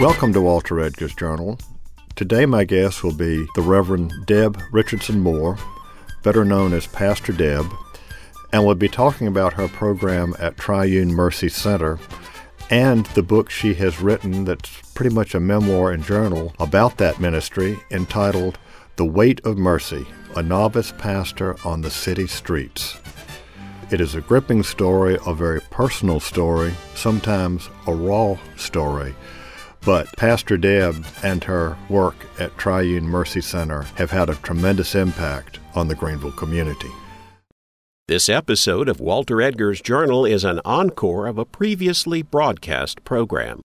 Welcome to Walter Edgar's Journal. Today, my guest will be the Reverend Deb Richardson Moore, better known as Pastor Deb, and we'll be talking about her program at Triune Mercy Center and the book she has written that's pretty much a memoir and journal about that ministry entitled The Weight of Mercy A Novice Pastor on the City Streets. It is a gripping story, a very personal story, sometimes a raw story but Pastor Deb and her work at Triune Mercy Center have had a tremendous impact on the Greenville community. This episode of Walter Edgar's Journal is an encore of a previously broadcast program.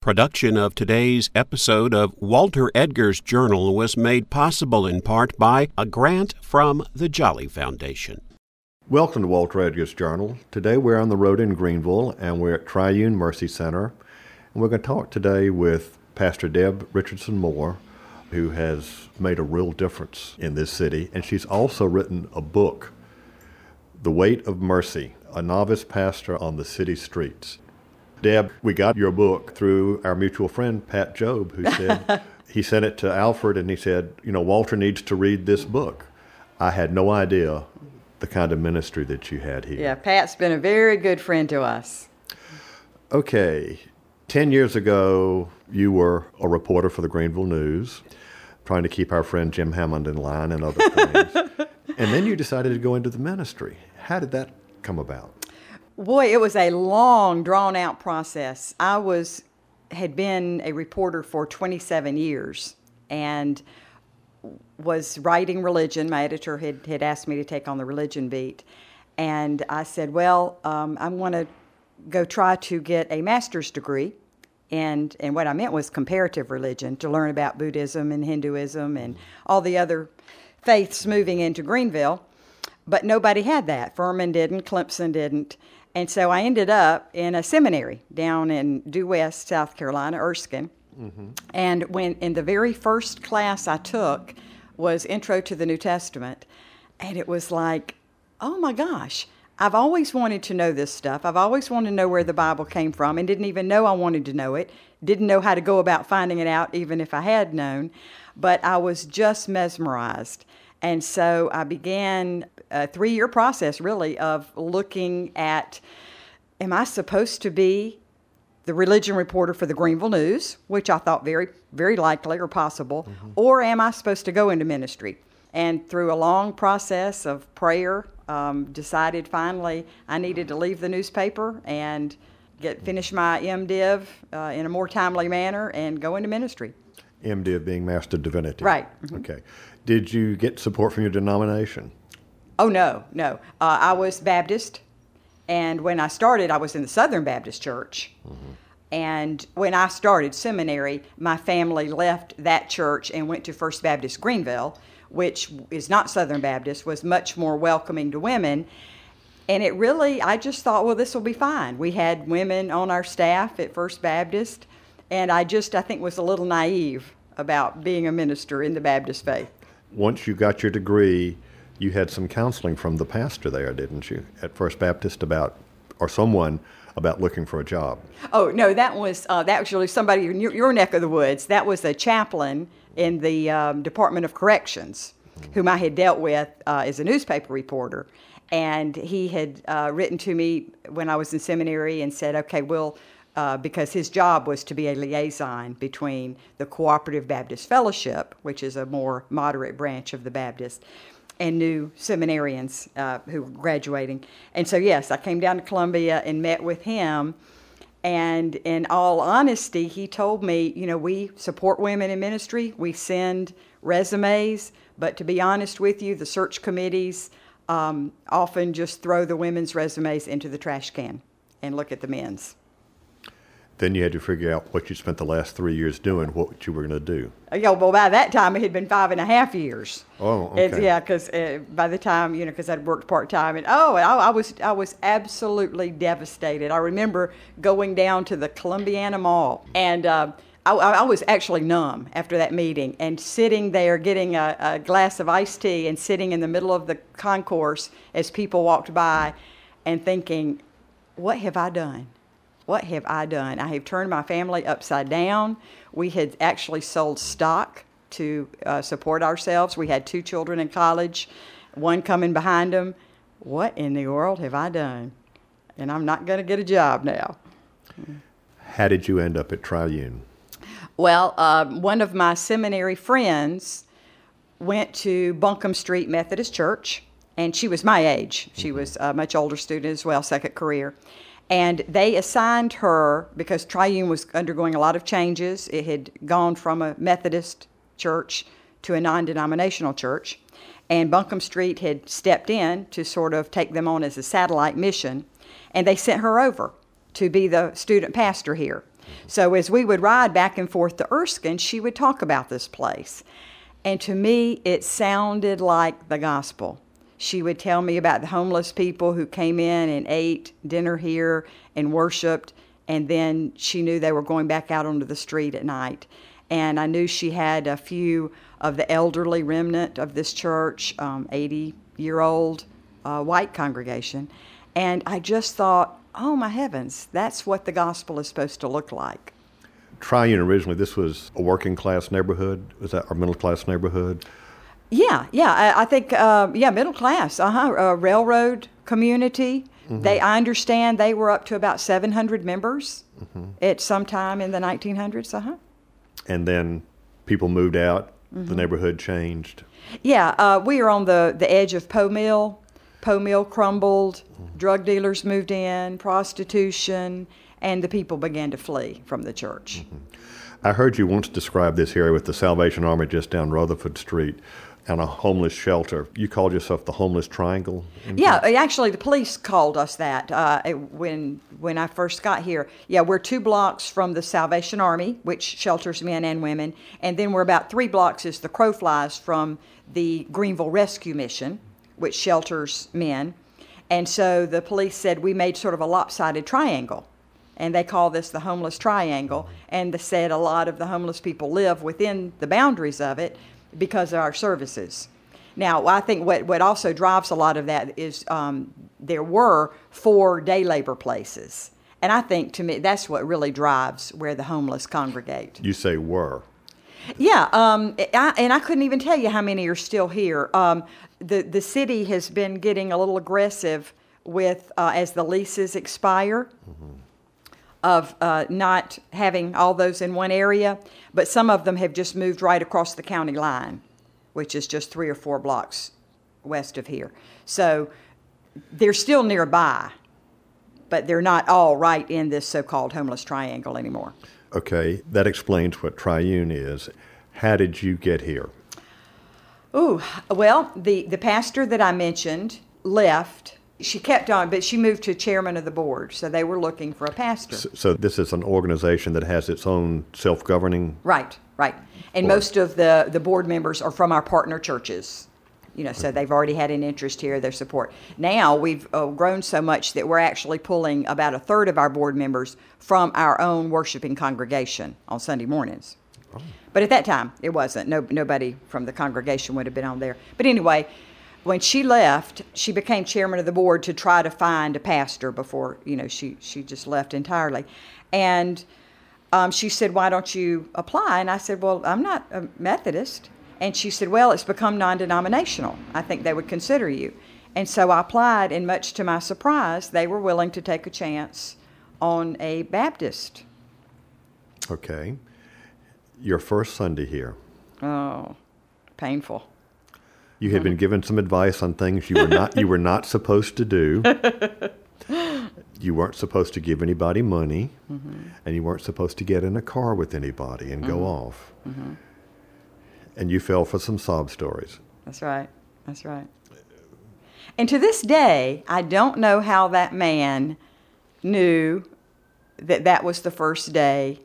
Production of today's episode of Walter Edgar's Journal was made possible in part by a grant from the Jolly Foundation. Welcome to Walter Edgar's Journal. Today we're on the road in Greenville and we're at Triune Mercy Center. And we're going to talk today with Pastor Deb Richardson Moore, who has made a real difference in this city. And she's also written a book, The Weight of Mercy A Novice Pastor on the City Streets. Deb, we got your book through our mutual friend, Pat Jobe, who said, he sent it to Alfred and he said, you know, Walter needs to read this book. I had no idea the kind of ministry that you had here. Yeah, Pat's been a very good friend to us. Okay, 10 years ago, you were a reporter for the Greenville News, trying to keep our friend Jim Hammond in line and other things. and then you decided to go into the ministry. How did that come about? Boy, it was a long, drawn out process. I was had been a reporter for 27 years and was writing religion. My editor had, had asked me to take on the religion beat. And I said, Well, um, I want to go try to get a master's degree and and what I meant was comparative religion to learn about Buddhism and Hinduism and all the other faiths moving into Greenville. But nobody had that. Furman didn't, Clemson didn't. And so I ended up in a seminary down in Due West, South Carolina, Erskine. Mm-hmm. And when in the very first class I took was Intro to the New Testament, and it was like, oh my gosh, I've always wanted to know this stuff. I've always wanted to know where the Bible came from and didn't even know I wanted to know it. Didn't know how to go about finding it out, even if I had known. But I was just mesmerized. And so I began a three year process, really, of looking at am I supposed to be the religion reporter for the Greenville News, which I thought very, very likely or possible, mm-hmm. or am I supposed to go into ministry? And through a long process of prayer, um, decided finally I needed to leave the newspaper and get finish my MDiv uh, in a more timely manner and go into ministry. MDiv being Master Divinity. Right. Mm-hmm. Okay. Did you get support from your denomination? Oh no, no. Uh, I was Baptist, and when I started, I was in the Southern Baptist Church. Mm-hmm. And when I started seminary, my family left that church and went to First Baptist Greenville, which is not Southern Baptist, was much more welcoming to women. And it really, I just thought, well, this will be fine. We had women on our staff at First Baptist, and I just, I think, was a little naive about being a minister in the Baptist faith. Once you got your degree, you had some counseling from the pastor there, didn't you, at First Baptist about, or someone about looking for a job? Oh no, that was uh, that was really somebody in your, your, neck of the woods. That was a chaplain in the um, Department of Corrections, whom I had dealt with uh, as a newspaper reporter. And he had uh, written to me when I was in seminary and said, okay, we'll, uh, because his job was to be a liaison between the Cooperative Baptist Fellowship, which is a more moderate branch of the Baptist, and new seminarians uh, who were graduating. And so, yes, I came down to Columbia and met with him and in all honesty, he told me, you know, we support women in ministry, we send resumes, but to be honest with you, the search committees um, often just throw the women's resumes into the trash can and look at the men's. Then you had to figure out what you spent the last three years doing, what you were going to do. Uh, yeah, well, by that time it had been five and a half years. Oh, okay. It's, yeah, because uh, by the time you know, because I'd worked part time, and oh, I, I, was I was absolutely devastated. I remember going down to the Columbiana Mall, and uh, I, I, was actually numb after that meeting, and sitting there getting a, a glass of iced tea, and sitting in the middle of the concourse as people walked by, and thinking, what have I done? What have I done? I have turned my family upside down. We had actually sold stock to uh, support ourselves. We had two children in college, one coming behind them. What in the world have I done? And I'm not going to get a job now. How did you end up at Triune? Well, uh, one of my seminary friends went to Buncombe Street Methodist Church, and she was my age. She was a much older student as well, second career. And they assigned her because Triune was undergoing a lot of changes. It had gone from a Methodist church to a non denominational church. And Buncombe Street had stepped in to sort of take them on as a satellite mission. And they sent her over to be the student pastor here. So as we would ride back and forth to Erskine, she would talk about this place. And to me, it sounded like the gospel. She would tell me about the homeless people who came in and ate dinner here and worshiped, and then she knew they were going back out onto the street at night. And I knew she had a few of the elderly remnant of this church, 80 um, year old uh, white congregation. And I just thought, oh my heavens, that's what the gospel is supposed to look like. Triune originally, this was a working class neighborhood. Was that our middle class neighborhood? Yeah, yeah. I, I think, uh, yeah, middle class. Uh huh. A railroad community. Mm-hmm. They, I understand, they were up to about 700 members mm-hmm. at some time in the 1900s. Uh huh. And then people moved out. Mm-hmm. The neighborhood changed. Yeah, uh, we are on the, the edge of Poe Mill. Poe Mill crumbled, drug dealers moved in, prostitution, and the people began to flee from the church. Mm-hmm. I heard you once describe this area with the Salvation Army just down Rutherford Street and a homeless shelter. You called yourself the homeless triangle. Yeah, actually, the police called us that uh, when when I first got here. Yeah, we're two blocks from the Salvation Army, which shelters men and women, and then we're about three blocks as the crow flies from the Greenville Rescue Mission, which shelters men. And so the police said we made sort of a lopsided triangle. And they call this the homeless triangle. And they said a lot of the homeless people live within the boundaries of it because of our services. Now, I think what, what also drives a lot of that is um, there were four day labor places. And I think to me, that's what really drives where the homeless congregate. You say were. Yeah, um, I, and I couldn't even tell you how many are still here. Um, the the city has been getting a little aggressive with uh, as the leases expire. Mm-hmm. Of uh, not having all those in one area, but some of them have just moved right across the county line, which is just three or four blocks west of here. So they're still nearby, but they're not all right in this so called homeless triangle anymore. Okay, that explains what Triune is. How did you get here? Oh, well, the, the pastor that I mentioned left. She kept on, but she moved to chairman of the board, so they were looking for a pastor. So, so this is an organization that has its own self-governing. Right, right, and board. most of the the board members are from our partner churches. You know, so they've already had an interest here, their support. Now we've uh, grown so much that we're actually pulling about a third of our board members from our own worshiping congregation on Sunday mornings. Oh. But at that time, it wasn't. No, nobody from the congregation would have been on there. But anyway, when she left, she became chairman of the board to try to find a pastor before you know she she just left entirely, and um, she said, "Why don't you apply?" And I said, "Well, I'm not a Methodist." And she said, Well, it's become non denominational. I think they would consider you. And so I applied, and much to my surprise, they were willing to take a chance on a Baptist. Okay. Your first Sunday here. Oh, painful. You had been given some advice on things you were not you were not supposed to do. you weren't supposed to give anybody money, mm-hmm. and you weren't supposed to get in a car with anybody and mm-hmm. go off. Mm-hmm and you fell for some sob stories. That's right. That's right. And to this day, I don't know how that man knew that that was the first day.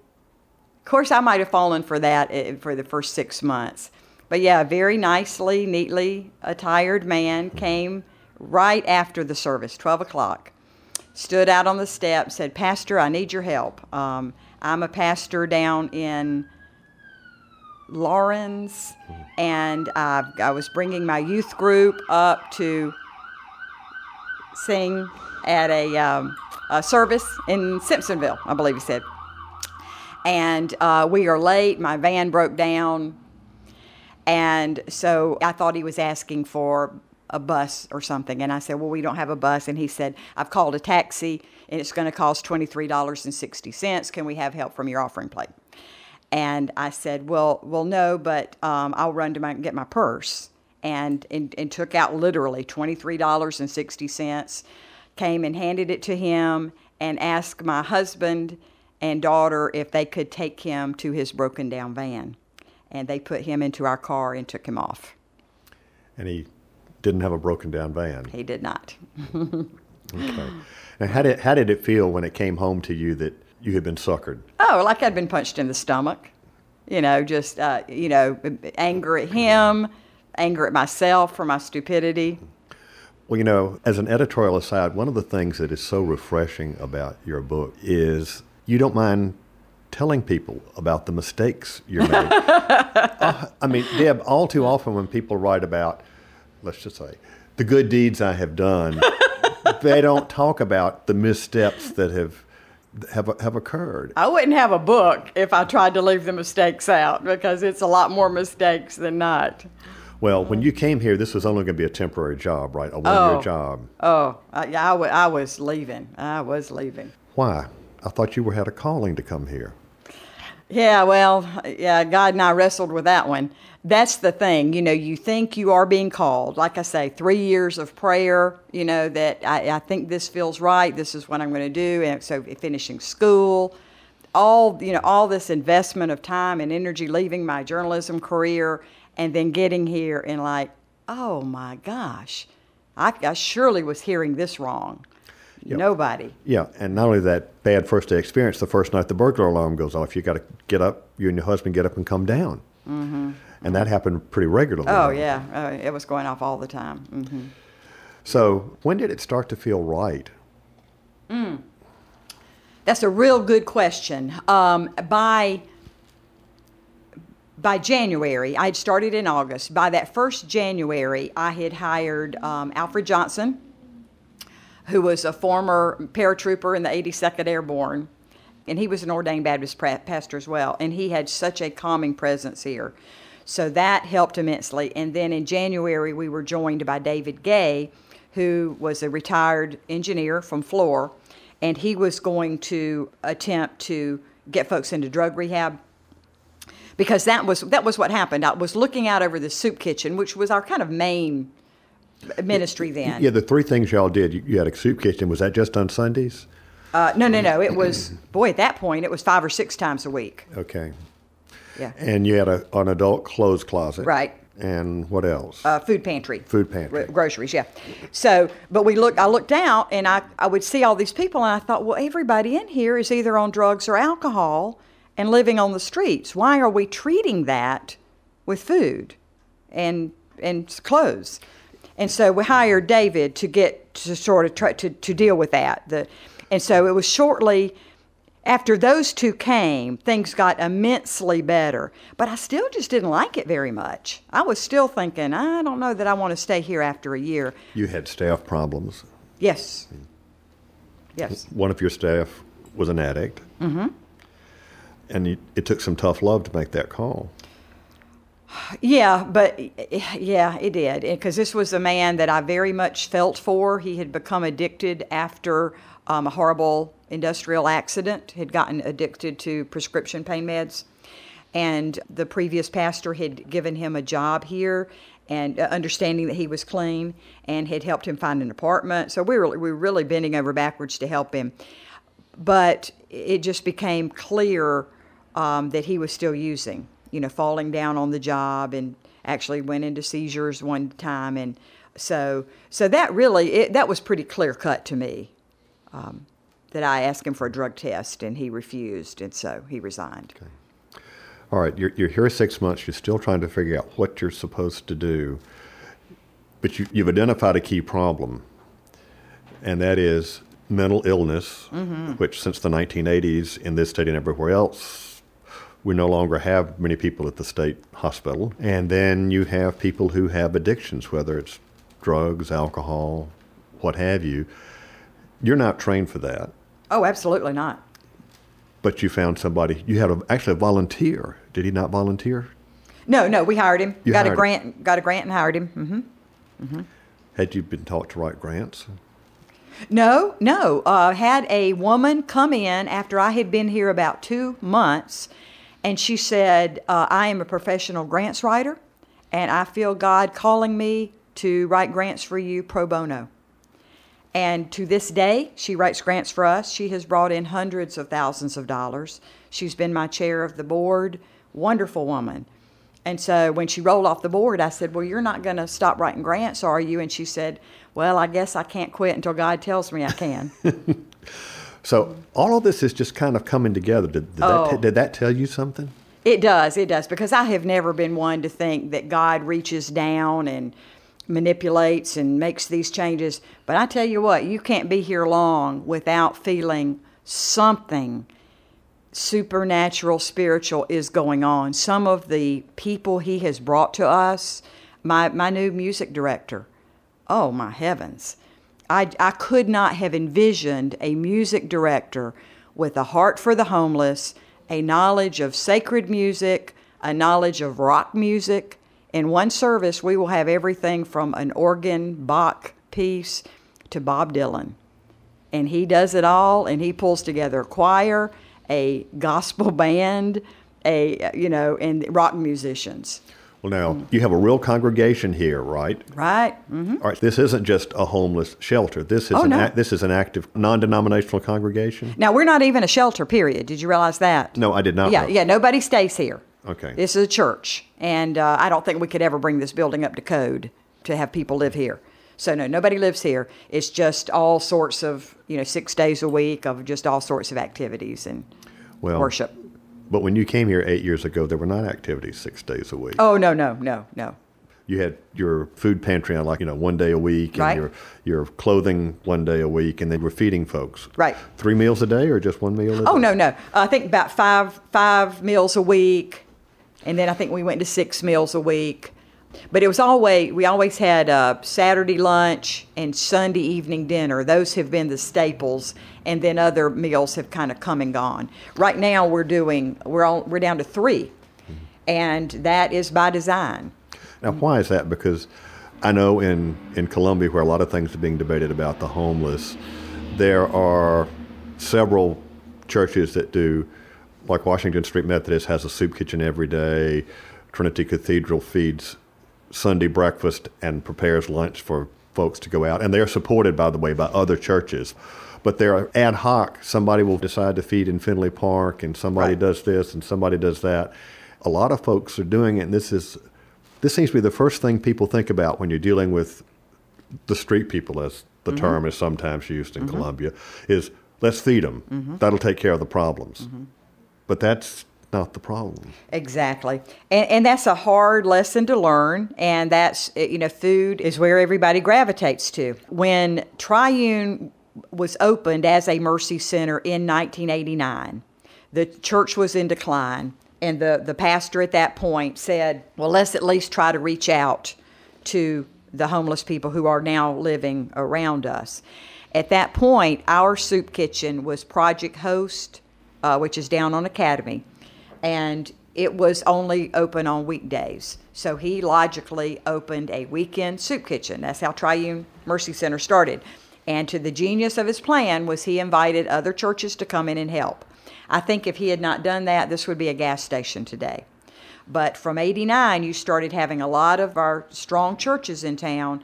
Of course, I might have fallen for that eh, for the first six months. But yeah, a very nicely, neatly attired man came right after the service, 12 o'clock, stood out on the steps, said, Pastor, I need your help. Um, I'm a pastor down in Laurens, and uh, I was bringing my youth group up to sing at a um, uh, service in Simpsonville, I believe he said. And uh, we are late. My van broke down. And so I thought he was asking for a bus or something. And I said, Well, we don't have a bus. And he said, I've called a taxi and it's going to cost $23.60. Can we have help from your offering plate? And I said, Well, well, no, but um, I'll run to my, get my purse. And, and, and took out literally $23.60, came and handed it to him, and asked my husband and daughter if they could take him to his broken down van. And they put him into our car and took him off. And he didn't have a broken down van. He did not. okay. And how did, how did it feel when it came home to you that you had been suckered? Oh, like I'd been punched in the stomach. You know, just, uh, you know, anger at him, anger at myself for my stupidity. Well, you know, as an editorial aside, one of the things that is so refreshing about your book is you don't mind telling people about the mistakes you made. uh, I mean, Deb, all too often when people write about let's just say, the good deeds I have done, they don't talk about the missteps that have have have occurred. I wouldn't have a book if I tried to leave the mistakes out because it's a lot more mistakes than not. Well, when you came here, this was only going to be a temporary job, right? A one-year oh. job. Oh, I, I, w- I was leaving. I was leaving. Why? I thought you were had a calling to come here. Yeah, well, yeah, God and I wrestled with that one. That's the thing, you know, you think you are being called. Like I say, three years of prayer, you know, that I, I think this feels right, this is what I'm going to do. And so finishing school, all, you know, all this investment of time and energy leaving my journalism career and then getting here and like, oh my gosh, I, I surely was hearing this wrong. Yep. Nobody. Yeah, and not only that bad first day experience, the first night the burglar alarm goes off, you got to get up, you and your husband get up and come down. Mm-hmm. And that happened pretty regularly. Oh, yeah. Uh, it was going off all the time. Mm-hmm. So, when did it start to feel right? Mm. That's a real good question. Um, by by January, I had started in August. By that first January, I had hired um, Alfred Johnson, who was a former paratrooper in the 82nd Airborne, and he was an ordained Baptist pastor as well. And he had such a calming presence here. So that helped immensely. And then in January, we were joined by David Gay, who was a retired engineer from Fluor, and he was going to attempt to get folks into drug rehab because that was that was what happened. I was looking out over the soup kitchen, which was our kind of main ministry then. Yeah, the three things y'all did. You, you had a soup kitchen. Was that just on Sundays? Uh, no, no, no. It was boy at that point. It was five or six times a week. Okay. Yeah. And you had a, an adult clothes closet. Right. And what else? Uh, food pantry. Food pantry. R- groceries, yeah. So, but we look. I looked out and I, I would see all these people and I thought, well, everybody in here is either on drugs or alcohol and living on the streets. Why are we treating that with food and and clothes? And so we hired David to get to sort of try to, to deal with that. The, and so it was shortly after those two came, things got immensely better. But I still just didn't like it very much. I was still thinking, I don't know that I want to stay here after a year. You had staff problems. Yes. Yes. One of your staff was an addict. Mm-hmm. And you, it took some tough love to make that call. Yeah, but yeah, it did. Because this was a man that I very much felt for. He had become addicted after um, a horrible industrial accident, had gotten addicted to prescription pain meds. And the previous pastor had given him a job here and uh, understanding that he was clean and had helped him find an apartment. So we were, we were really bending over backwards to help him. But it just became clear um, that he was still using you know, falling down on the job and actually went into seizures one time. And so, so that really, it, that was pretty clear cut to me. Um, that I asked him for a drug test and he refused, and so he resigned. Okay. All right, you're, you're here six months. You're still trying to figure out what you're supposed to do, but you, you've identified a key problem, and that is mental illness, mm-hmm. which since the 1980s in this state and everywhere else we no longer have many people at the state hospital. And then you have people who have addictions, whether it's drugs, alcohol, what have you. You're not trained for that, Oh, absolutely not. but you found somebody. You had a, actually a volunteer. Did he not volunteer? No, no, we hired him. You got hired a him. grant. Got a grant and hired him. hmm Had you been taught to write grants? No, no. Uh, had a woman come in after I had been here about two months, and she said, uh, "I am a professional grants writer, and I feel God calling me to write grants for you pro bono." And to this day, she writes grants for us. She has brought in hundreds of thousands of dollars. She's been my chair of the board. Wonderful woman. And so when she rolled off the board, I said, Well, you're not going to stop writing grants, are you? And she said, Well, I guess I can't quit until God tells me I can. So all of this is just kind of coming together. Did, did, Oh. that, did that tell you something? It does, it does, because I have never been one to think that God reaches down and manipulates and makes these changes. But I tell you what, you can't be here long without feeling something supernatural, spiritual is going on. Some of the people He has brought to us, my, my new music director, oh my heavens. I, I could not have envisioned a music director with a heart for the homeless, a knowledge of sacred music, a knowledge of rock music. In one service, we will have everything from an organ Bach piece to Bob Dylan. And he does it all, and he pulls together a choir, a gospel band, a, you know, and rock musicians. Well, now you have a real congregation here, right? Right? hmm All right. This isn't just a homeless shelter. This is Oh, an no. this is an active non-denominational congregation. Now, we're not even a shelter, period. Did you realize that? No, I did not. Yeah, know. yeah, nobody stays here. Okay. This is a church, and uh, I don't think we could ever bring this building up to code to have people live here. So no, nobody lives here. It's just all sorts of you know six days a week of just all sorts of activities and Well, worship. But when you came here eight years ago, there were not activities six days a week. Oh no, no, no, no. You had your food pantry on like you know one day a week, and Right. your your clothing one day a week, and then were feeding folks. Right. Three meals a day, or just one meal a oh, day? Oh no, no. I think about five five meals a week, and then I think we went to six meals a week. But it was always we always had uh, Saturday lunch and Sunday evening dinner. Those have been the staples, and then other meals have kind of come and gone. Right now we're doing we're all, we're down to three, and that is by design. Now, why is that? Because I know in, in Columbia, where a lot of things are being debated about the homeless, there are several churches that do, like Washington Street Methodist has a soup kitchen every day, Trinity Cathedral feeds Sunday breakfast and prepares lunch for folks to go out. And they're supported, by the way, by other churches. But they're ad hoc. Somebody will decide to feed in Finlay Park, and somebody Right. does this, and somebody does that. A lot of folks are doing it, and this is this seems to be the first thing people think about when you're dealing with the street people, as the Mm-hmm. term is sometimes used in Columbia, is let's feed them. Mm-hmm. That'll take care of the problems. But that's not the problem. Exactly. And, and that's a hard lesson to learn. And that's, uh, you know, food is where everybody gravitates to. When Triune was opened as a Mercy Center in 1989, the church was in decline. And the, the pastor at that point said, well, let's at least try to reach out to the homeless people who are now living around us. At that point, our soup kitchen was Project Host, uh, which is down on Academy, and it was only open on weekdays. So he logically opened a weekend soup kitchen. That's how Triune Mercy Center started. And to the genius of his plan was he invited other churches to come in and help. I think if he had not done that, this would be a gas station today. But from 89, you started having a lot of our strong churches in town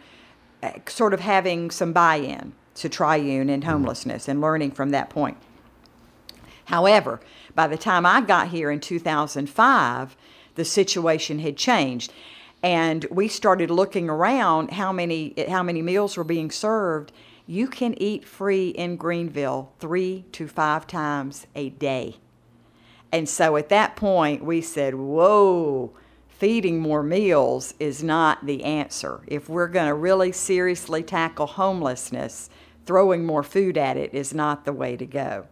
uh, sort of having some buy in to triune and homelessness and learning from that point. However, by the time I got here in 2005, the situation had changed. And we started looking around how many how many meals were being served. You can eat free in Greenville three to five times a day. And so at that point, we said, whoa, feeding more meals is not the answer. If we're going to really seriously tackle homelessness, throwing more food at it is not the way to go.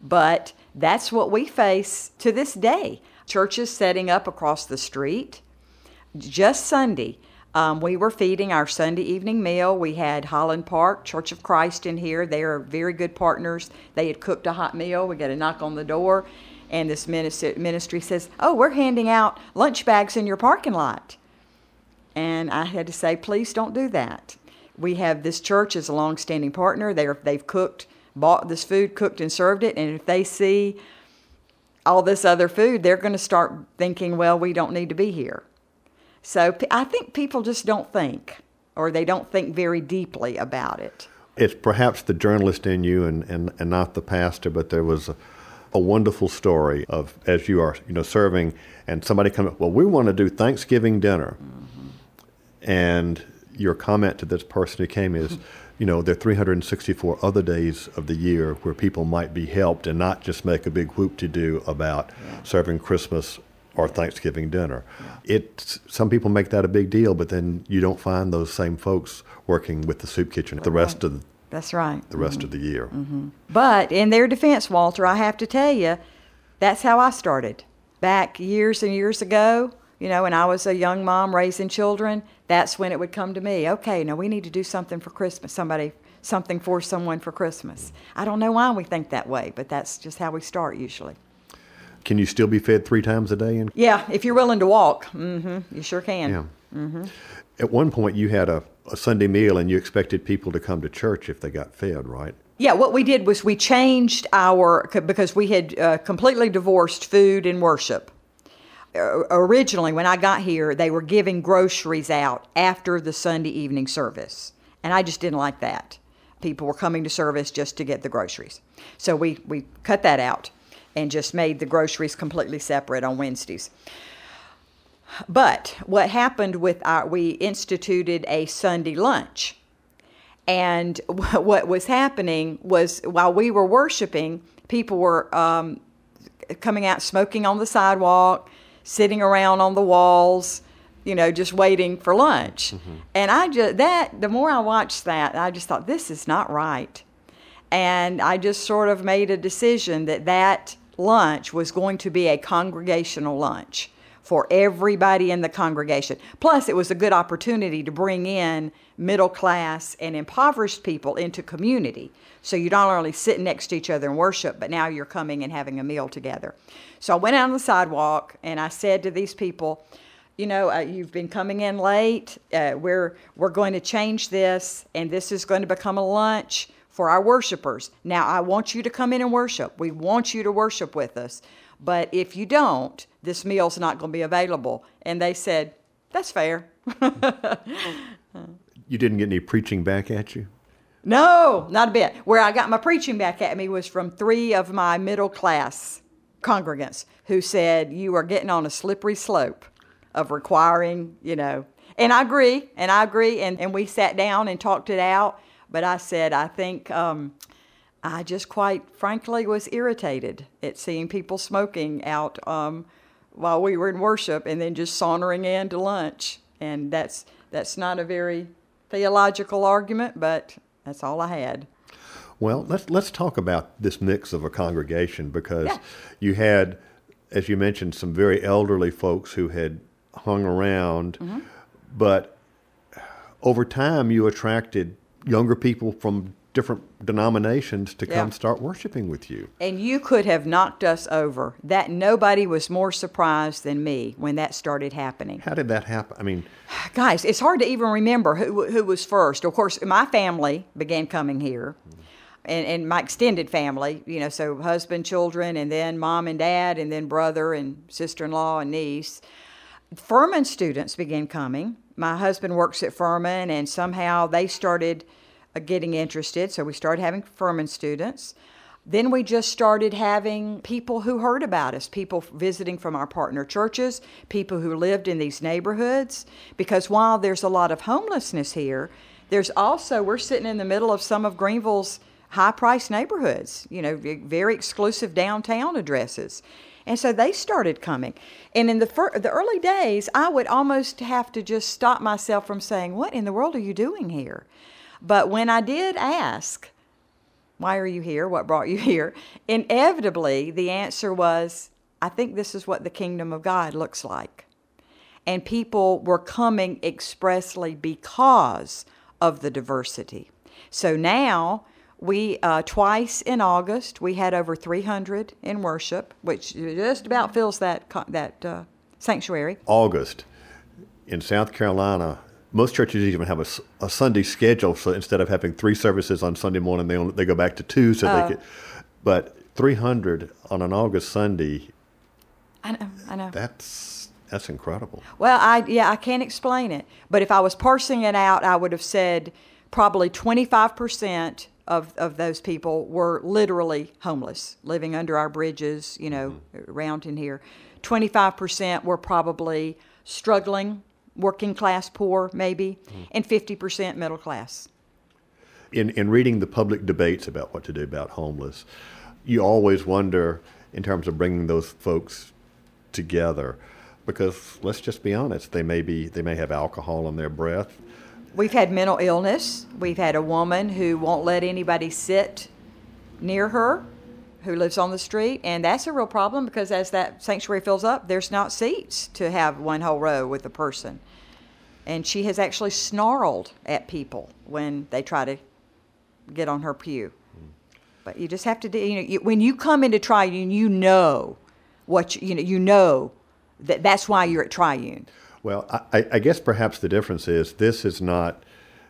But that's what we face to this day. Churches setting up across the street. Just Sunday, Um, we were feeding our Sunday evening meal. We had Holland Park Church of Christ in here. They are very good partners. They had cooked a hot meal. We got a knock on the door, and this ministry says, "Oh, we're handing out lunch bags in your parking lot." And I had to say, "Please don't do that." We have this church as a long-standing partner. They are, they've cooked, bought this food, cooked and served it, and if they see all this other food, they're going to start thinking, "Well, we don't need to be here." So I think people just don't think, or they don't think very deeply about it. It's perhaps the journalist in you and, and, and not the pastor, but there was a, a wonderful story of as you are, you know, serving, and somebody comes, well, we want to do Thanksgiving dinner, mm-hmm. and your comment to this person who came is, you know, there are 364 other days of the year where people might be helped and not just make a big whoop to do about yeah. serving Christmas or Thanksgiving dinner. Yeah. It some people make that a big deal, but then you don't find those same folks working with the soup kitchen the rest of the, that's right the rest mm-hmm. of the year. Mm-hmm. But in their defense, Walter, I have to tell you, that's how I started back years and years ago. You know, when I was a young mom raising children, that's when it would come to me. Okay, now we need to do something for Christmas. Somebody something for someone for Christmas. I don't know why we think that way, but that's just how we start usually. Can you still be fed three times a day? In- yeah, if you're willing to walk, mm-hmm, you sure can. Yeah. Mm-hmm. At one point, you had a, a Sunday meal and you expected people to come to church if they got fed, right? Yeah, what we did was we changed our, because we had uh, completely divorced food and worship. Uh, originally, when I got here, they were giving groceries out after the Sunday evening service. And I just didn't like that. People were coming to service just to get the groceries. So we, we cut that out and just made the groceries completely separate on Wednesdays. But what happened with our, we instituted a Sunday lunch. And what was happening was while we were worshiping, people were um, coming out smoking on the sidewalk, sitting around on the walls, you know, just waiting for lunch. Mm-hmm. And I just, that, the more I watched that, I just thought, this is not right. And I just sort of made a decision that that lunch was going to be a congregational lunch for everybody in the congregation. Plus, it was a good opportunity to bring in middle class and impoverished people into community. So you're not only sitting next to each other and worship, but now you're coming and having a meal together. So I went out on the sidewalk and I said to these people, you know, uh, you've been coming in late. Uh, we're we're going to change this, and this is going to become a lunch for our worshipers. Now, I want you to come in and worship. We want you to worship with us. But if you don't, this meal's not going to be available. And they said, That's fair. you didn't get any preaching back at you? No, not a bit. Where I got my preaching back at me was from three of my middle class congregants who said, You are getting on a slippery slope of requiring, you know. And I agree, and I agree. And, and we sat down and talked it out. But I said, I think um, I just quite frankly was irritated at seeing people smoking out um, while we were in worship and then just sauntering in to lunch. And that's, that's not a very theological argument, but that's all I had. Well, let's let's talk about this mix of a congregation because yeah. you had, as you mentioned, some very elderly folks who had hung around, mm-hmm. but over time you attracted younger people from different denominations to come start worshiping with you. And you could have knocked us over. That nobody was more surprised than me when that started happening. How did that happen? I mean, guys, it's hard to even remember who who was first. Of course, my family began coming here. And, and my extended family, you know, so husband, children, and then mom and dad, and then brother and sister in law and niece. Furman students began coming. My husband works at Furman, and somehow they started uh, getting interested. So we started having Furman students. Then we just started having people who heard about us, people visiting from our partner churches, people who lived in these neighborhoods. Because while there's a lot of homelessness here, there's also, we're sitting in the middle of some of Greenville's high priced neighborhoods, you know, very exclusive downtown addresses. And so they started coming. And in the, fir- the early days, I would almost have to just stop myself from saying, What in the world are you doing here? But when I did ask, Why are you here? What brought you here? Inevitably, the answer was, I think this is what the kingdom of God looks like. and people were coming expressly because of the diversity. So now we uh, twice in August we had over 300 in worship, which just about fills that that uh, sanctuary. August in South Carolina, most churches even have a, a, Sunday schedule. So instead of having three services on Sunday morning, they only, they go back to two. So they could, but 300 on an August Sunday. I know. I know. That's that's incredible. Well, I yeah, I can't explain it. But if I was parsing it out, I would have said probably 25 percent of, of those people were literally homeless, living under our bridges, you know, mm-hmm. around in here. 25% were probably struggling, working class poor, maybe, mm-hmm. and 50% middle class. In, in reading the public debates about what to do about homeless, you always wonder, in terms of bringing those folks together, because let's just be honest, they may be they may have alcohol in their breath, We've had mental illness. We've had a woman who won't let anybody sit near her who lives on the street, and that's a real problem because as that sanctuary fills up, there's not seats to have one whole row with a person. And she has actually snarled at people when they try to get on her pew. But you just have to do, you know, you, when you come into Triune, you know what you, you know, you know that that's why you're at Triune. Well, I, I guess perhaps the difference is this is not,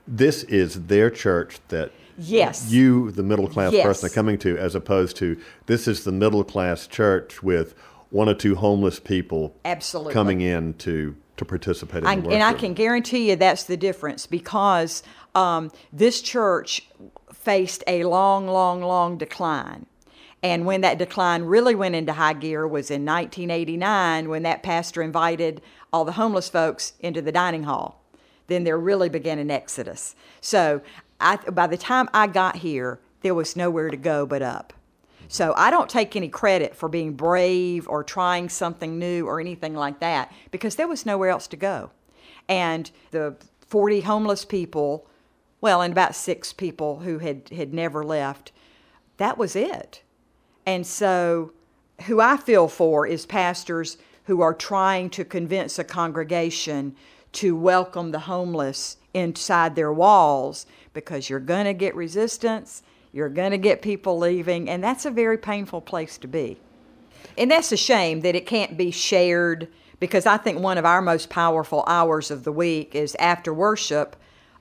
this is their church that yes. you the middle class yes. person are coming to as opposed to this is the middle class church with one or two homeless people absolutely. coming in to to participate in I, and i can guarantee you that's the difference because um, this church faced a long long long decline. And when that decline really went into high gear was in 1989 when that pastor invited all the homeless folks into the dining hall. Then there really began an exodus. So I, by the time I got here, there was nowhere to go but up. So I don't take any credit for being brave or trying something new or anything like that because there was nowhere else to go. And the 40 homeless people, well, and about six people who had, had never left, that was it. And so who I feel for is pastors who are trying to convince a congregation to welcome the homeless inside their walls because you're going to get resistance, you're going to get people leaving, and that's a very painful place to be. And that's a shame that it can't be shared because I think one of our most powerful hours of the week is after worship.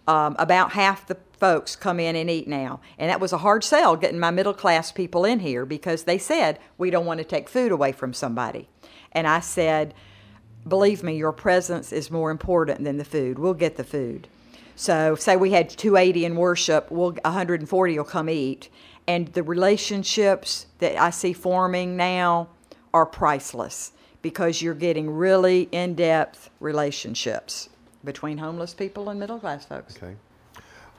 Um, about half the folks come in and eat now. And that was a hard sell getting my middle class people in here because they said, we don't want to take food away from somebody. And I said, Believe me, your presence is more important than the food. We'll get the food. So, say we had 280 in worship, we'll, 140 will come eat. And the relationships that I see forming now are priceless because you're getting really in depth relationships between homeless people and middle class folks. Okay.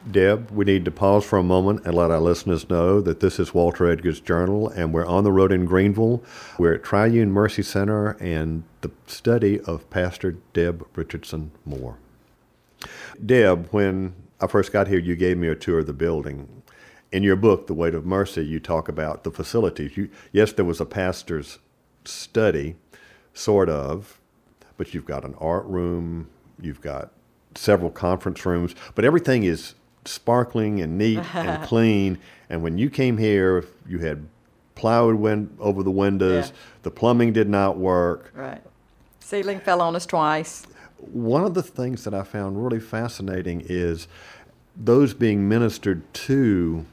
Deb, we need to pause for a moment and let our listeners know that this is Walter Edgar's Journal, and we're on the road in Greenville. We're at Triune Mercy Center and the study of Pastor Deb Richardson Moore. Deb, when I first got here, you gave me a tour of the building. In your book, The Weight of Mercy, you talk about the facilities. You, yes, there was a pastor's study, sort of, but you've got an art room, you've got several conference rooms, but everything is sparkling and neat and clean. And when you came here, you had plywood went over the windows. Yeah. The plumbing did not work. Right. Ceiling fell on us twice. One of the things that I found really fascinating is those being ministered to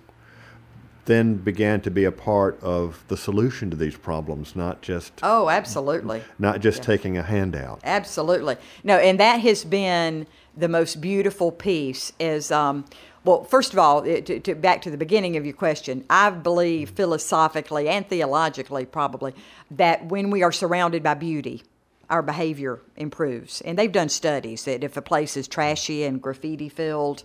then began to be a part of the solution to these problems, not just oh, absolutely, not just yeah. taking a handout. Absolutely, no, and that has been the most beautiful piece is um, well first of all to, to, back to the beginning of your question i believe philosophically and theologically probably that when we are surrounded by beauty our behavior improves. And they've done studies that if a place is trashy and graffiti filled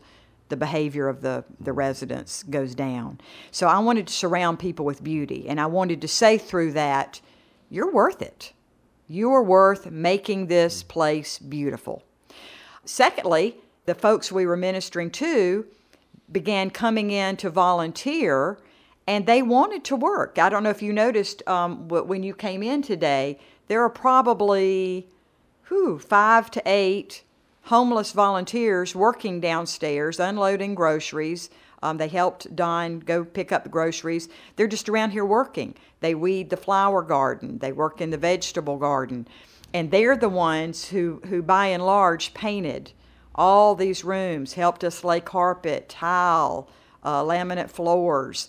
the behavior of the, the residents goes down. So i wanted to surround people with beauty and i wanted to say through that you're worth it. You're worth making this place beautiful Secondly, the folks we were ministering to began coming in to volunteer and they wanted to work. I don't know if you noticed um, when you came in today, there are probably whew, five to eight homeless volunteers working downstairs, unloading groceries. Um, they helped Don go pick up the groceries. They're just around here working. They weed the flower garden. They work in the vegetable garden, and they're the ones who, who by and large, painted all these rooms, helped us lay carpet, tile, uh, laminate floors.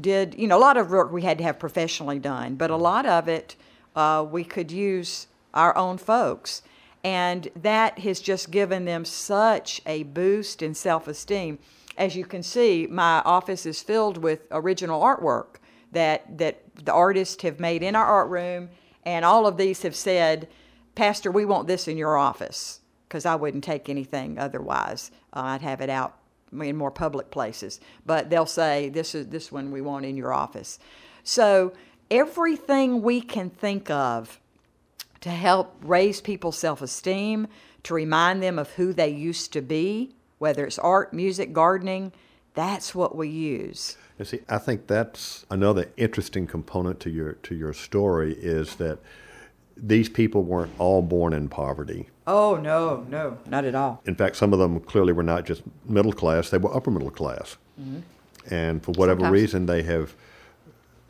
Did you know a lot of work we had to have professionally done, but a lot of it uh, we could use our own folks. And that has just given them such a boost in self esteem. As you can see, my office is filled with original artwork that, that the artists have made in our art room, and all of these have said, Pastor, we want this in your office, because I wouldn't take anything otherwise. Uh, I'd have it out in more public places. But they'll say, This is this one we want in your office. So everything we can think of to help raise people's self esteem, to remind them of who they used to be, whether it's art, music, gardening, that's what we use. You see, I think that's another interesting component to your to your story is that these people weren't all born in poverty. Oh no, no, not at all. In fact, some of them clearly were not just middle class; they were upper middle class, mm-hmm. and for whatever Sometimes. reason, they have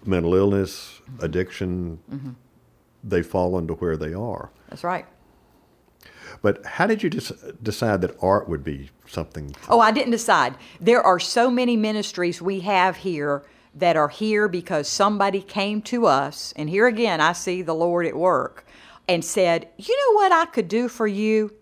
mental illness, addiction, mm-hmm they fall into where they are. That's right. But how did you decide that art would be something? Oh, I didn't decide. There are so many ministries we have here that are here because somebody came to us, and here again, I see the Lord at work, and said, You know what I could do for you?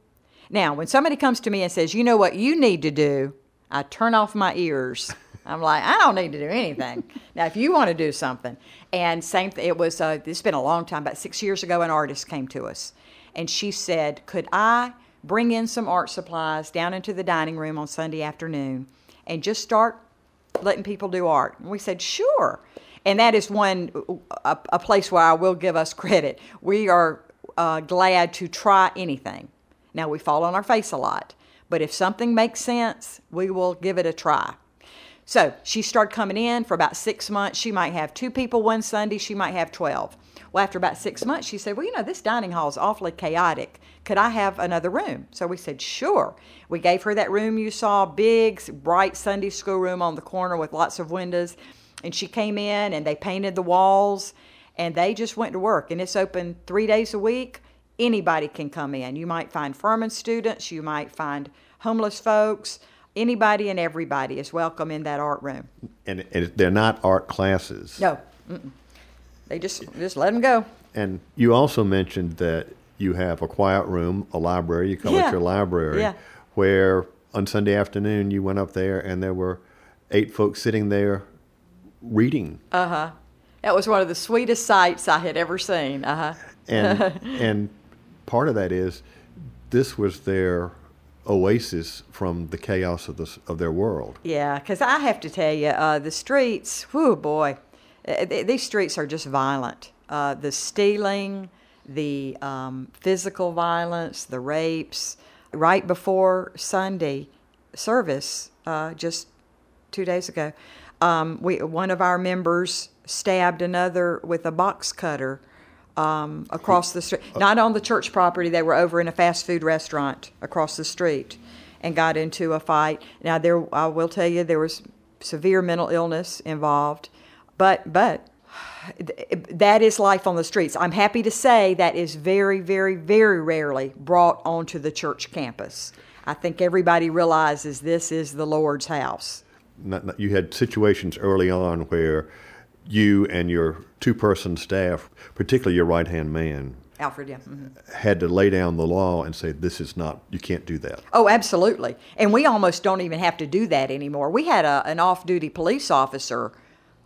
Now, when somebody comes to me and says, You know what you need to do, I turn off my ears. I'm like, I don't need to do anything. now, if you want to do something, and same, it was. Uh, it's been a long time. About six years ago, an artist came to us, and she said, "Could I bring in some art supplies down into the dining room on Sunday afternoon, and just start letting people do art?" And we said, "Sure." And that is one a, a place where I will give us credit. We are uh, glad to try anything. Now we fall on our face a lot, but if something makes sense, we will give it a try. So she started coming in for about six months. She might have two people one Sunday, she might have 12. Well, after about six months, she said, Well, you know, this dining hall is awfully chaotic. Could I have another room? So we said, Sure. We gave her that room you saw, big, bright Sunday school room on the corner with lots of windows. And she came in and they painted the walls and they just went to work. And it's open three days a week. Anybody can come in. You might find Furman students, you might find homeless folks anybody and everybody is welcome in that art room. And, and they're not art classes. No, Mm-mm. They just just let them go. And you also mentioned that you have a quiet room, a library. You call yeah. it your library, yeah. where on Sunday afternoon you went up there and there were eight folks sitting there reading. Uh huh. That was one of the sweetest sights I had ever seen. Uh huh. And and part of that is this was their oasis from the chaos of the, of their world. Yeah, because I have to tell you, uh, the streets, whoo boy, these streets are just violent. Uh, the stealing, the um, physical violence, the rapes. Right before Sunday service, uh, just two days ago, um, we one of our members stabbed another with a box cutter um, across the street. Not on the church property. They were over in a fast food restaurant across the street, and got into a fight. Now there, I will tell you, there was severe mental illness involved, but but that is life on the streets. I'm happy to say that is very, very, very rarely brought onto the church campus. I think everybody realizes this is the Lord's house. You had situations early on where you and your two person staff, particularly your right hand man, Alfred, yeah. Mm-hmm. Had to lay down the law and say, this is not, you can't do that. Oh, absolutely. And we almost don't even have to do that anymore. We had a, an off duty police officer,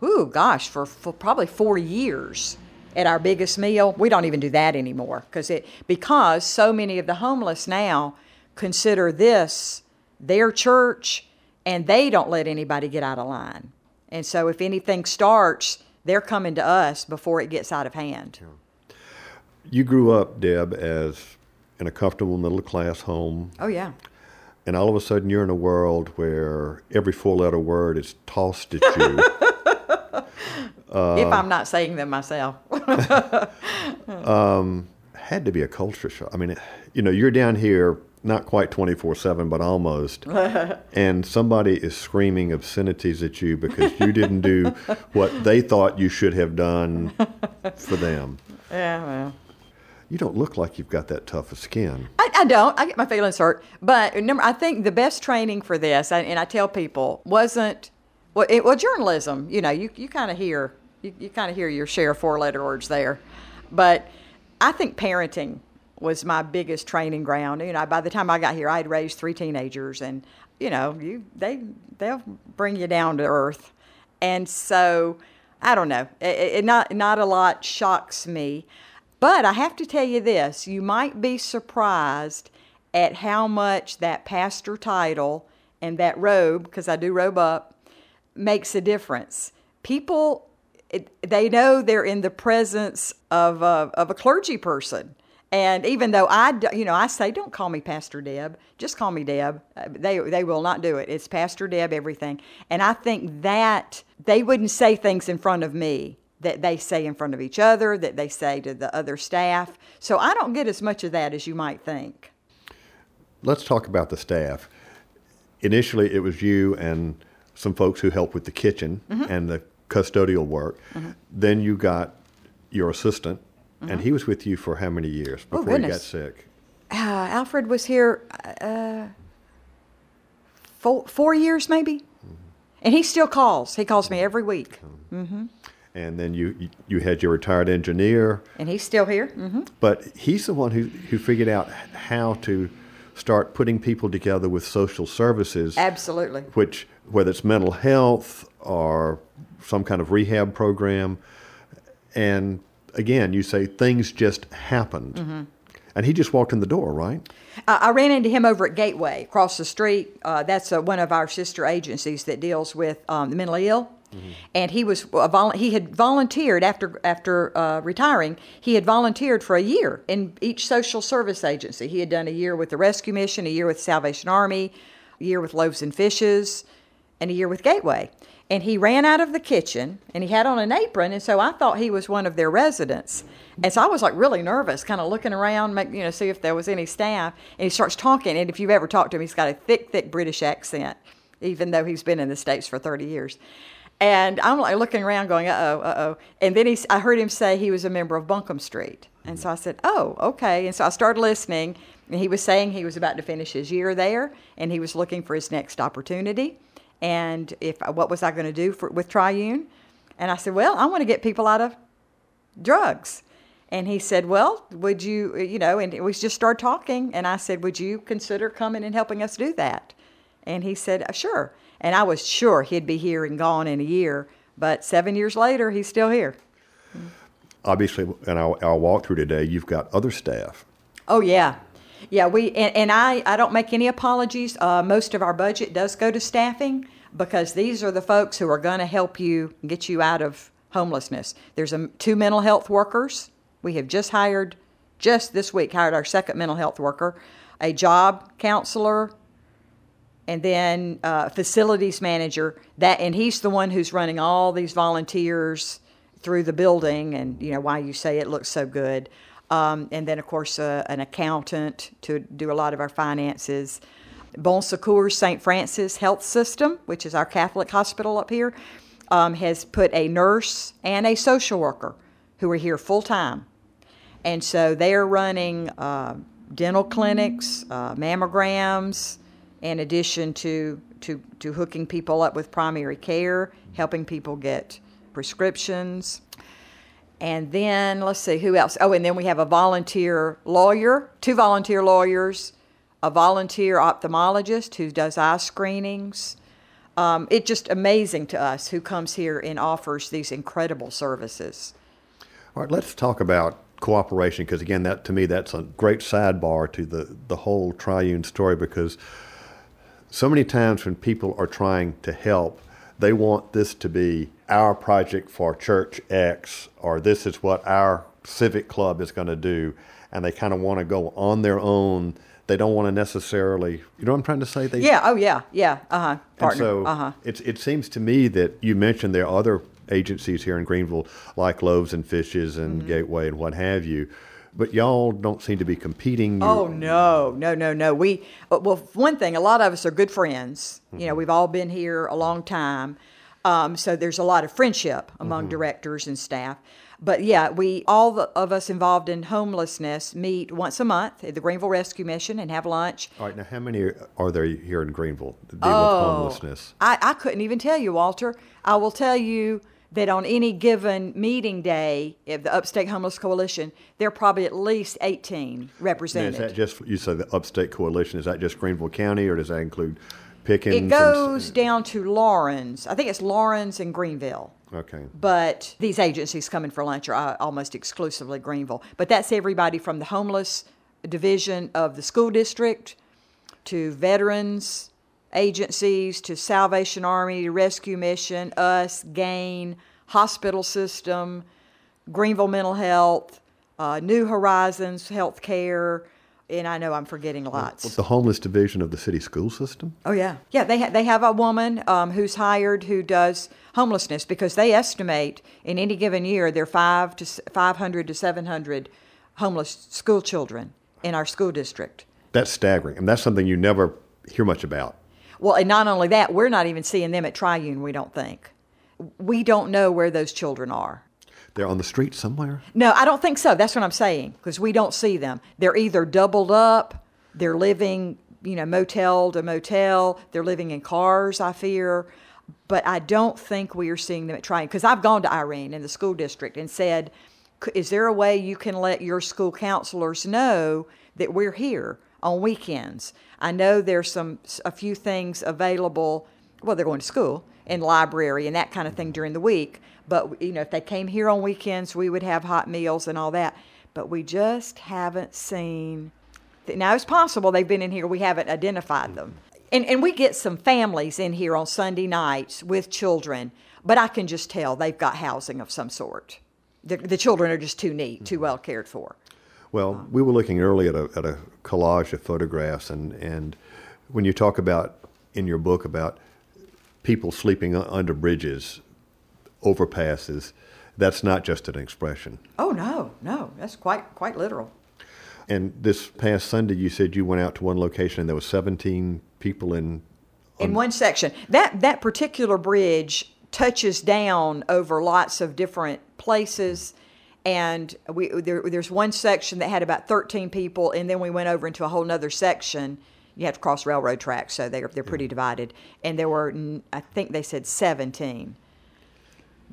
ooh, gosh, for, for probably four years at our biggest meal. We don't even do that anymore because it because so many of the homeless now consider this their church and they don't let anybody get out of line. And so if anything starts, they're coming to us before it gets out of hand. Yeah. You grew up, Deb, as in a comfortable middle class home. Oh, yeah. And all of a sudden, you're in a world where every four letter word is tossed at you. if I'm not saying them myself. um, had to be a culture shock. I mean, you know, you're down here not quite 24 7, but almost. and somebody is screaming obscenities at you because you didn't do what they thought you should have done for them. Yeah, well. You don't look like you've got that tough of skin. I, I don't. I get my feelings hurt. But remember, I think the best training for this, and I tell people, wasn't well, it, well journalism. You know, you, you kind of hear you, you kind of hear your share of four letter words there, but I think parenting was my biggest training ground. You know, by the time I got here, I had raised three teenagers, and you know, you they they'll bring you down to earth, and so I don't know. It, it not not a lot shocks me. But I have to tell you this you might be surprised at how much that pastor title and that robe, because I do robe up, makes a difference. People, it, they know they're in the presence of a, of a clergy person. And even though I, you know, I say, don't call me Pastor Deb, just call me Deb. Uh, they, they will not do it. It's Pastor Deb, everything. And I think that they wouldn't say things in front of me that they say in front of each other, that they say to the other staff. So I don't get as much of that as you might think. Let's talk about the staff. Initially, it was you and some folks who help with the kitchen mm-hmm. and the custodial work. Mm-hmm. Then you got your assistant, mm-hmm. and he was with you for how many years oh, before oh, he got sick? Uh, Alfred was here uh, four, four years, maybe. Mm-hmm. And he still calls. He calls me every week. Mm-hmm and then you you had your retired engineer, and he's still here. Mm-hmm. But he's the one who who figured out how to start putting people together with social services. Absolutely. Which whether it's mental health or some kind of rehab program, and again, you say things just happened. Mm-hmm. And he just walked in the door, right? Uh, I ran into him over at Gateway across the street. Uh, that's uh, one of our sister agencies that deals with um, the mentally ill. Mm-hmm. And he was vol- he had volunteered after after uh, retiring. He had volunteered for a year in each social service agency. He had done a year with the Rescue Mission, a year with Salvation Army, a year with Loaves and Fishes, and a year with Gateway. And he ran out of the kitchen and he had on an apron, and so I thought he was one of their residents. And so I was like really nervous, kind of looking around, make, you know, see if there was any staff. And he starts talking, and if you've ever talked to him, he's got a thick, thick British accent, even though he's been in the States for 30 years. And I'm like looking around, going, "Uh oh, uh oh." And then he, I heard him say he was a member of Buncombe Street, and so I said, "Oh, okay." And so I started listening, and he was saying he was about to finish his year there, and he was looking for his next opportunity, and if what was I going to do for, with Triune? And I said, "Well, I want to get people out of drugs." And he said, "Well, would you, you know?" And we just started talking, and I said, "Would you consider coming and helping us do that?" And he said, "Sure." And I was sure he'd be here and gone in a year, but seven years later, he's still here. Obviously, and I'll walk through today, you've got other staff. Oh, yeah. Yeah, we and, and I, I don't make any apologies. Uh, most of our budget does go to staffing because these are the folks who are going to help you get you out of homelessness. There's a, two mental health workers. We have just hired, just this week, hired our second mental health worker, a job counselor, and then uh, facilities manager that and he's the one who's running all these volunteers through the building and you know why you say it looks so good. Um, and then of course uh, an accountant to do a lot of our finances. Bon secours st francis health system which is our catholic hospital up here um, has put a nurse and a social worker who are here full time and so they're running uh, dental clinics uh, mammograms in addition to, to, to hooking people up with primary care, helping people get prescriptions. And then let's see who else. Oh, and then we have a volunteer lawyer, two volunteer lawyers, a volunteer ophthalmologist who does eye screenings. Um, it's just amazing to us who comes here and offers these incredible services. All right, let's talk about cooperation because again, that to me that's a great sidebar to the the whole triune story because so many times when people are trying to help, they want this to be our project for Church X, or this is what our civic club is going to do, and they kind of want to go on their own. They don't want to necessarily, you know what I'm trying to say? They, yeah, oh yeah, yeah, uh huh. Partner. so uh-huh. it, it seems to me that you mentioned there are other agencies here in Greenville, like Loaves and Fishes and mm-hmm. Gateway and what have you, But y'all don't seem to be competing. Oh no, no, no, no. We uh, well, one thing, a lot of us are good friends. You know, we've all been here a long time, um, so there's a lot of friendship among directors and staff. But yeah, we all the, of us involved in homelessness meet once a month at the Greenville Rescue Mission and have lunch. All right, now how many are there here in Greenville that deal with homelessness? I, I couldn't even tell you, Walter. I will tell you that on any given meeting day of the Upstate Homeless Coalition, there are probably at least 18 Now, represented. is that just you say the Upstate Coalition? Is that just Greenville County, or does that include Pickens? It and- goes down to Laurens. I think it's Laurens and Greenville. Okay. But these agencies coming for lunch are uh, almost exclusively Greenville. But that's everybody from the homeless division of the school district to veterans agencies to Salvation Army, to Rescue Mission, us, Gain, hospital system, Greenville Mental Health, uh, New Horizons Healthcare, and I know I'm forgetting lots. The homeless division of the city school system. Oh yeah, yeah. They ha- they have a woman um, who's hired who does homelessness because they estimate in any given year there are five to five hundred to seven hundred homeless school children in our school district. That's staggering, and that's something you never hear much about. Well, and not only that, we're not even seeing them at Triune. We don't think. We don't know where those children are. They're on the street somewhere. No, I don't think so. That's what I'm saying because we don't see them. They're either doubled up, they're living, you know, motel to motel, they're living in cars, I fear. But I don't think we are seeing them at Triune because I've gone to Irene in the school district and said, Is there a way you can let your school counselors know that we're here on weekends? I know there's some a few things available. Well, they're going to school and library and that kind of thing during the week. But you know, if they came here on weekends, we would have hot meals and all that. But we just haven't seen. That. Now it's possible they've been in here. We haven't identified them. And and we get some families in here on Sunday nights with children, but I can just tell they've got housing of some sort. The, the children are just too neat, too mm-hmm. well cared for. Well, um, we were looking early at a, at a collage of photographs, and, and when you talk about in your book about people sleeping under bridges, overpasses, that's not just an expression. Oh no, no, that's quite quite literal. And this past Sunday, you said you went out to one location and there was 17 people in. in one section. That that particular bridge touches down over lots of different places, and we there, there's one section that had about 13 people, and then we went over into a whole nother section. You have to cross railroad tracks, so they're they're pretty divided, and there were i think they said 17.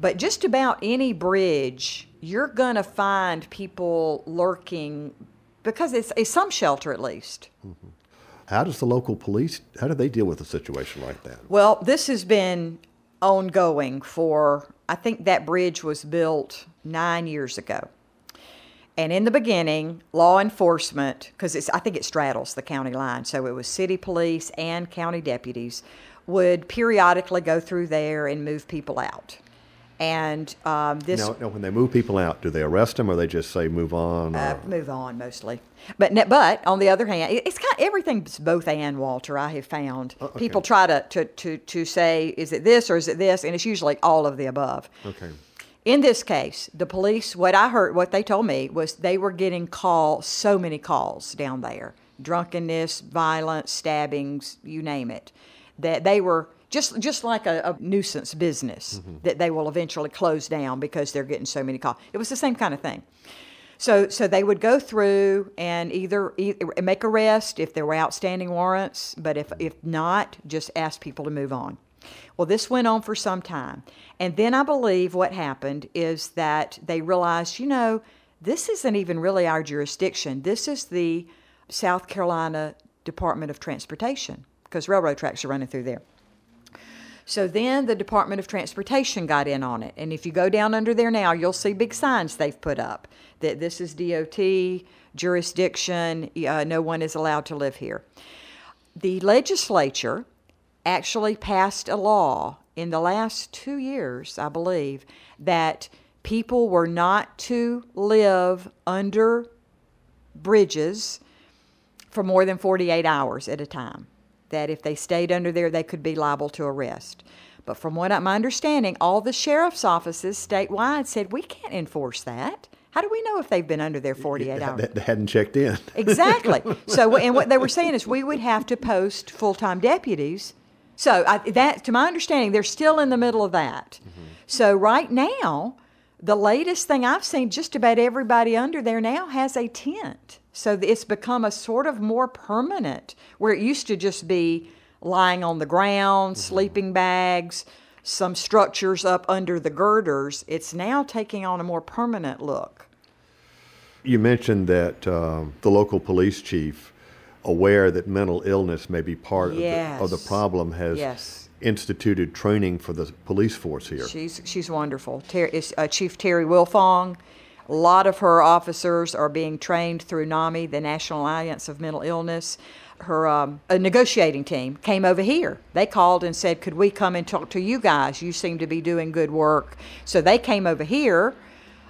But just about any bridge, you're going to find people lurking because it's, it's some shelter at least. Mm-hmm. How does the local police, how do they deal with a situation like that? Well, this has been ongoing for, I think that bridge was built nine years ago. And in the beginning, law enforcement, because I think it straddles the county line, so it was city police and county deputies, would periodically go through there and move people out. And um, this Now, now, when they move people out, do they arrest them or they just say move on? uh, move on mostly. But but on the other hand, it's kind everything's both and Walter. I have found okay. people try to, to to to say is it this or is it this, and it's usually all of the above. okay. In this case, the police, what I heard, what they told me was they were getting calls, so many calls down there drunkenness, violence, stabbings, you name it. That they were just, just like a, a nuisance business mm-hmm. that they will eventually close down because they're getting so many calls. It was the same kind of thing. So, so they would go through and either, either make arrest if there were outstanding warrants, but if, if not, just ask people to move on. Well, this went on for some time. And then I believe what happened is that they realized, you know, this isn't even really our jurisdiction. This is the South Carolina Department of Transportation because railroad tracks are running through there. So then the Department of Transportation got in on it. And if you go down under there now, you'll see big signs they've put up that this is DOT jurisdiction, uh, no one is allowed to live here. The legislature actually passed a law in the last two years, I believe, that people were not to live under bridges for more than 48 hours at a time. That if they stayed under there, they could be liable to arrest. But from what I'm understanding, all the sheriff's offices statewide said we can't enforce that. How do we know if they've been under there 48 hours? They, they hadn't checked in. Exactly. So, and what they were saying is we would have to post full time deputies. So, I, that, to my understanding, they're still in the middle of that. Mm-hmm. So, right now, the latest thing I've seen, just about everybody under there now has a tent. So, it's become a sort of more permanent, where it used to just be lying on the ground, sleeping bags, some structures up under the girders. It's now taking on a more permanent look. You mentioned that um, the local police chief, aware that mental illness may be part of, the, of the problem, has Yes. instituted training for the police force here. She's she's wonderful. Ter- is, uh, Chief Terri Wilfong. A lot of her officers are being trained through NAMI, the National Alliance of Mental Illness. Her um, negotiating team came over here. They called and said, "Could we come and talk to you guys? You seem to be doing good work." So they came over here.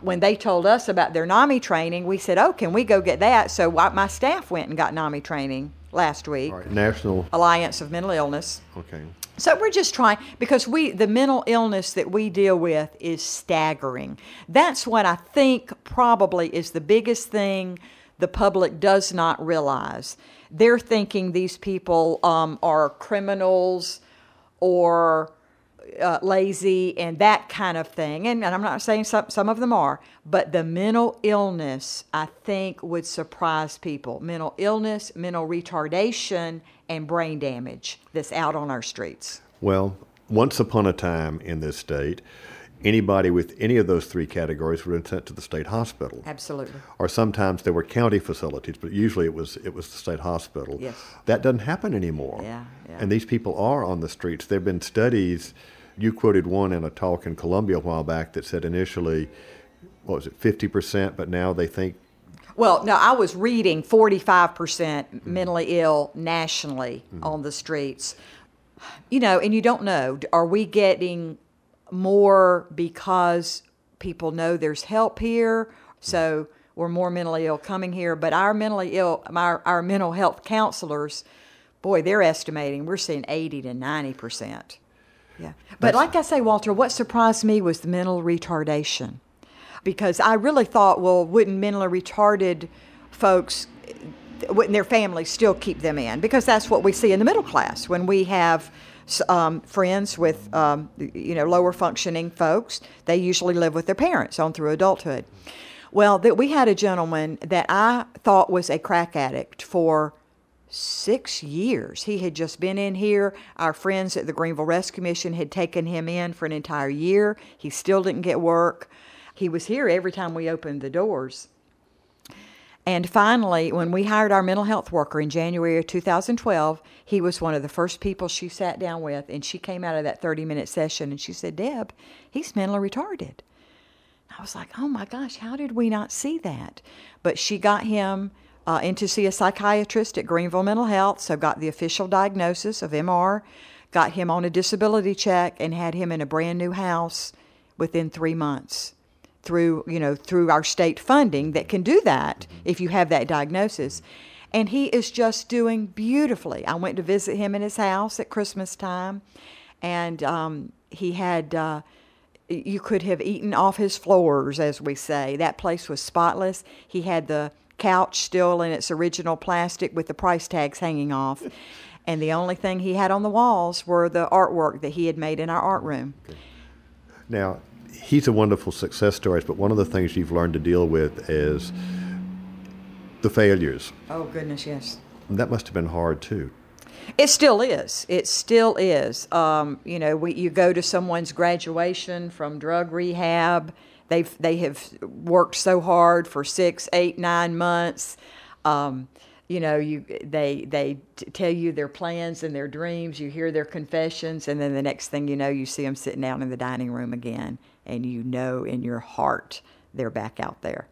When they told us about their NAMI training, we said, "Oh, can we go get that?" So my staff went and got NAMI training last week. All right, national. Alliance of Mental Illness. Okay. So we're just trying because we the mental illness that we deal with is staggering. That's what I think probably is the biggest thing the public does not realize. They're thinking these people um, are criminals or uh, lazy and that kind of thing. And, and I'm not saying some, some of them are, but the mental illness, I think, would surprise people. Mental illness, mental retardation, and brain damage that's out on our streets. Well, once upon a time in this state, anybody with any of those three categories would have been sent to the state hospital. Absolutely. Or sometimes there were county facilities, but usually it was it was the state hospital. Yes. That doesn't happen anymore. Yeah, yeah. And these people are on the streets. There have been studies. You quoted one in a talk in Columbia a while back that said initially, what was it, fifty percent, but now they think Well, no, I was reading 45% mm-hmm. mentally ill nationally mm-hmm. on the streets. You know, and you don't know, are we getting more because people know there's help here? So we're more mentally ill coming here, but our mentally ill, our, our mental health counselors, boy, they're estimating we're seeing 80 to 90%. Yeah. But like I say, Walter, what surprised me was the mental retardation because I really thought, well, wouldn't mentally retarded folks, wouldn't their families still keep them in? Because that's what we see in the middle class when we have um, friends with, um, you know, lower functioning folks. They usually live with their parents on through adulthood. Well, that we had a gentleman that I thought was a crack addict for six years. He had just been in here. Our friends at the Greenville Rescue Mission had taken him in for an entire year. He still didn't get work. He was here every time we opened the doors. And finally, when we hired our mental health worker in January of 2012, he was one of the first people she sat down with. And she came out of that 30 minute session and she said, Deb, he's mentally retarded. I was like, oh my gosh, how did we not see that? But she got him uh, in to see a psychiatrist at Greenville Mental Health, so got the official diagnosis of MR, got him on a disability check, and had him in a brand new house within three months through you know through our state funding that can do that if you have that diagnosis. And he is just doing beautifully. I went to visit him in his house at christmas time and um, he had uh, you could have eaten off his floors as we say. That place was spotless. He had the couch still in its original plastic with the price tags hanging off. And the only thing he had on the walls were the artwork that he had made in our art room. Now, he's a wonderful success story, but one of the things you've learned to deal with is the failures. oh goodness yes That must have been hard too. It still is. It still is. Um, you know, we, you go to someone's graduation from drug rehab. They've they have worked so hard for six, eight, nine months. Um, you know, you they they t- tell you their plans and their dreams. You hear their confessions, and then the next thing you know, you see them sitting down in the dining room again, and you know in your heart they're back out there.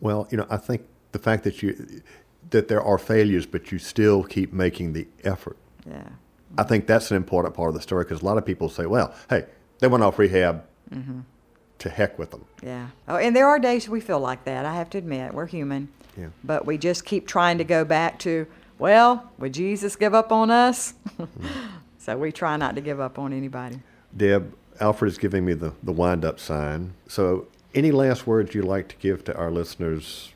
Well, you know, I think the fact that you that there are failures, but you still keep making the effort. Yeah. I think that's an important part of the story because a lot of people say, "Well, hey, they went off rehab. Mm-hmm. To heck with them." Yeah. Oh, and there are days we feel like that. I have to admit, we're human. Yeah. But we just keep trying to go back to, well, would Jesus give up on us? Mm-hmm. so we try not to give up on anybody. Deb, Alfred is giving me the, the wind up sign. So Any last words you'd like to give to our listeners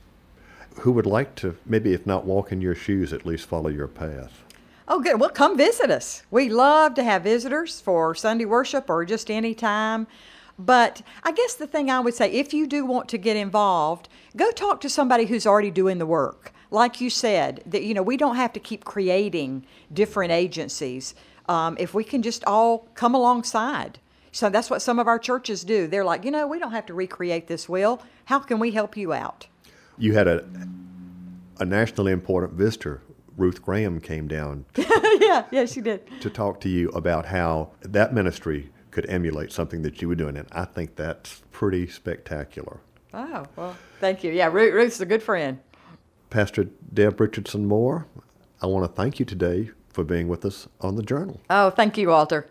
who would like to, maybe if not walk in your shoes, at least follow your path? Oh, good. Well, come visit us. We love to have visitors for Sunday worship or just any time. But I guess the thing I would say, if you do want to get involved, go talk to somebody who's already doing the work. Like you said, that you know we don't have to keep creating different agencies. Um, if we can just all come alongside. So that's what some of our churches do. They're like, you know, we don't have to recreate this wheel. How can we help you out? You had a a nationally important visitor Ruth Graham came down. yeah, yeah, she did. To talk to you about how that ministry could emulate something that you were doing. And I think that's pretty spectacular. Oh, well, thank you. Yeah, Ruth, Ruth's a good friend. Pastor Deb Richardson Moore, I want to thank you today for being with us on the journal. Oh, thank you, Walter.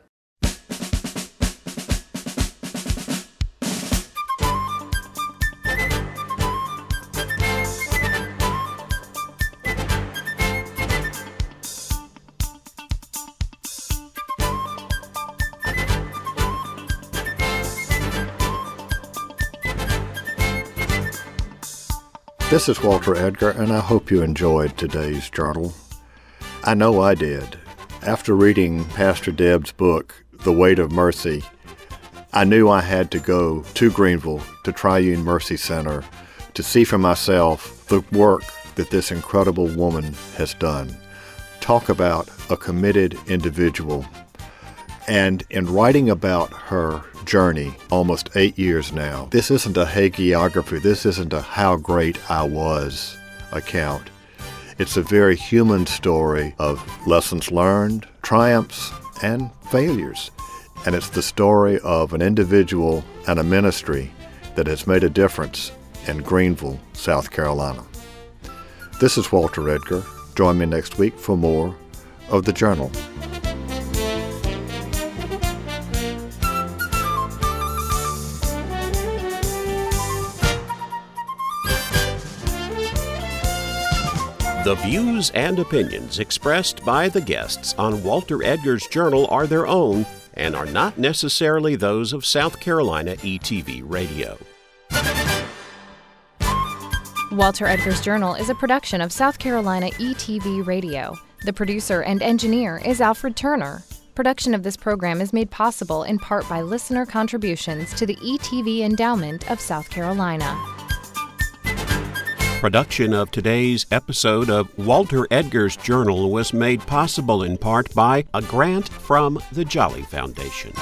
This is Walter Edgar, and I hope you enjoyed today's journal. I know I did. After reading Pastor Deb's book, The Weight of Mercy, I knew I had to go to Greenville, to Triune Mercy Center, to see for myself the work that this incredible woman has done. Talk about a committed individual. And in writing about her journey almost eight years now. This isn't a hagiography. This isn't a how great I was account. It's a very human story of lessons learned, triumphs, and failures. And it's the story of an individual and a ministry that has made a difference in Greenville, South Carolina. This is Walter Edgar. Join me next week for more of the Journal. The views and opinions expressed by the guests on Walter Edgar's journal are their own and are not necessarily those of South Carolina ETV Radio. Walter Edgar's Journal is a production of South Carolina ETV Radio. The producer and engineer is Alfred Turner. Production of this program is made possible in part by listener contributions to the ETV Endowment of South Carolina. Production of today's episode of Walter Edgar's Journal was made possible in part by a grant from the Jolly Foundation.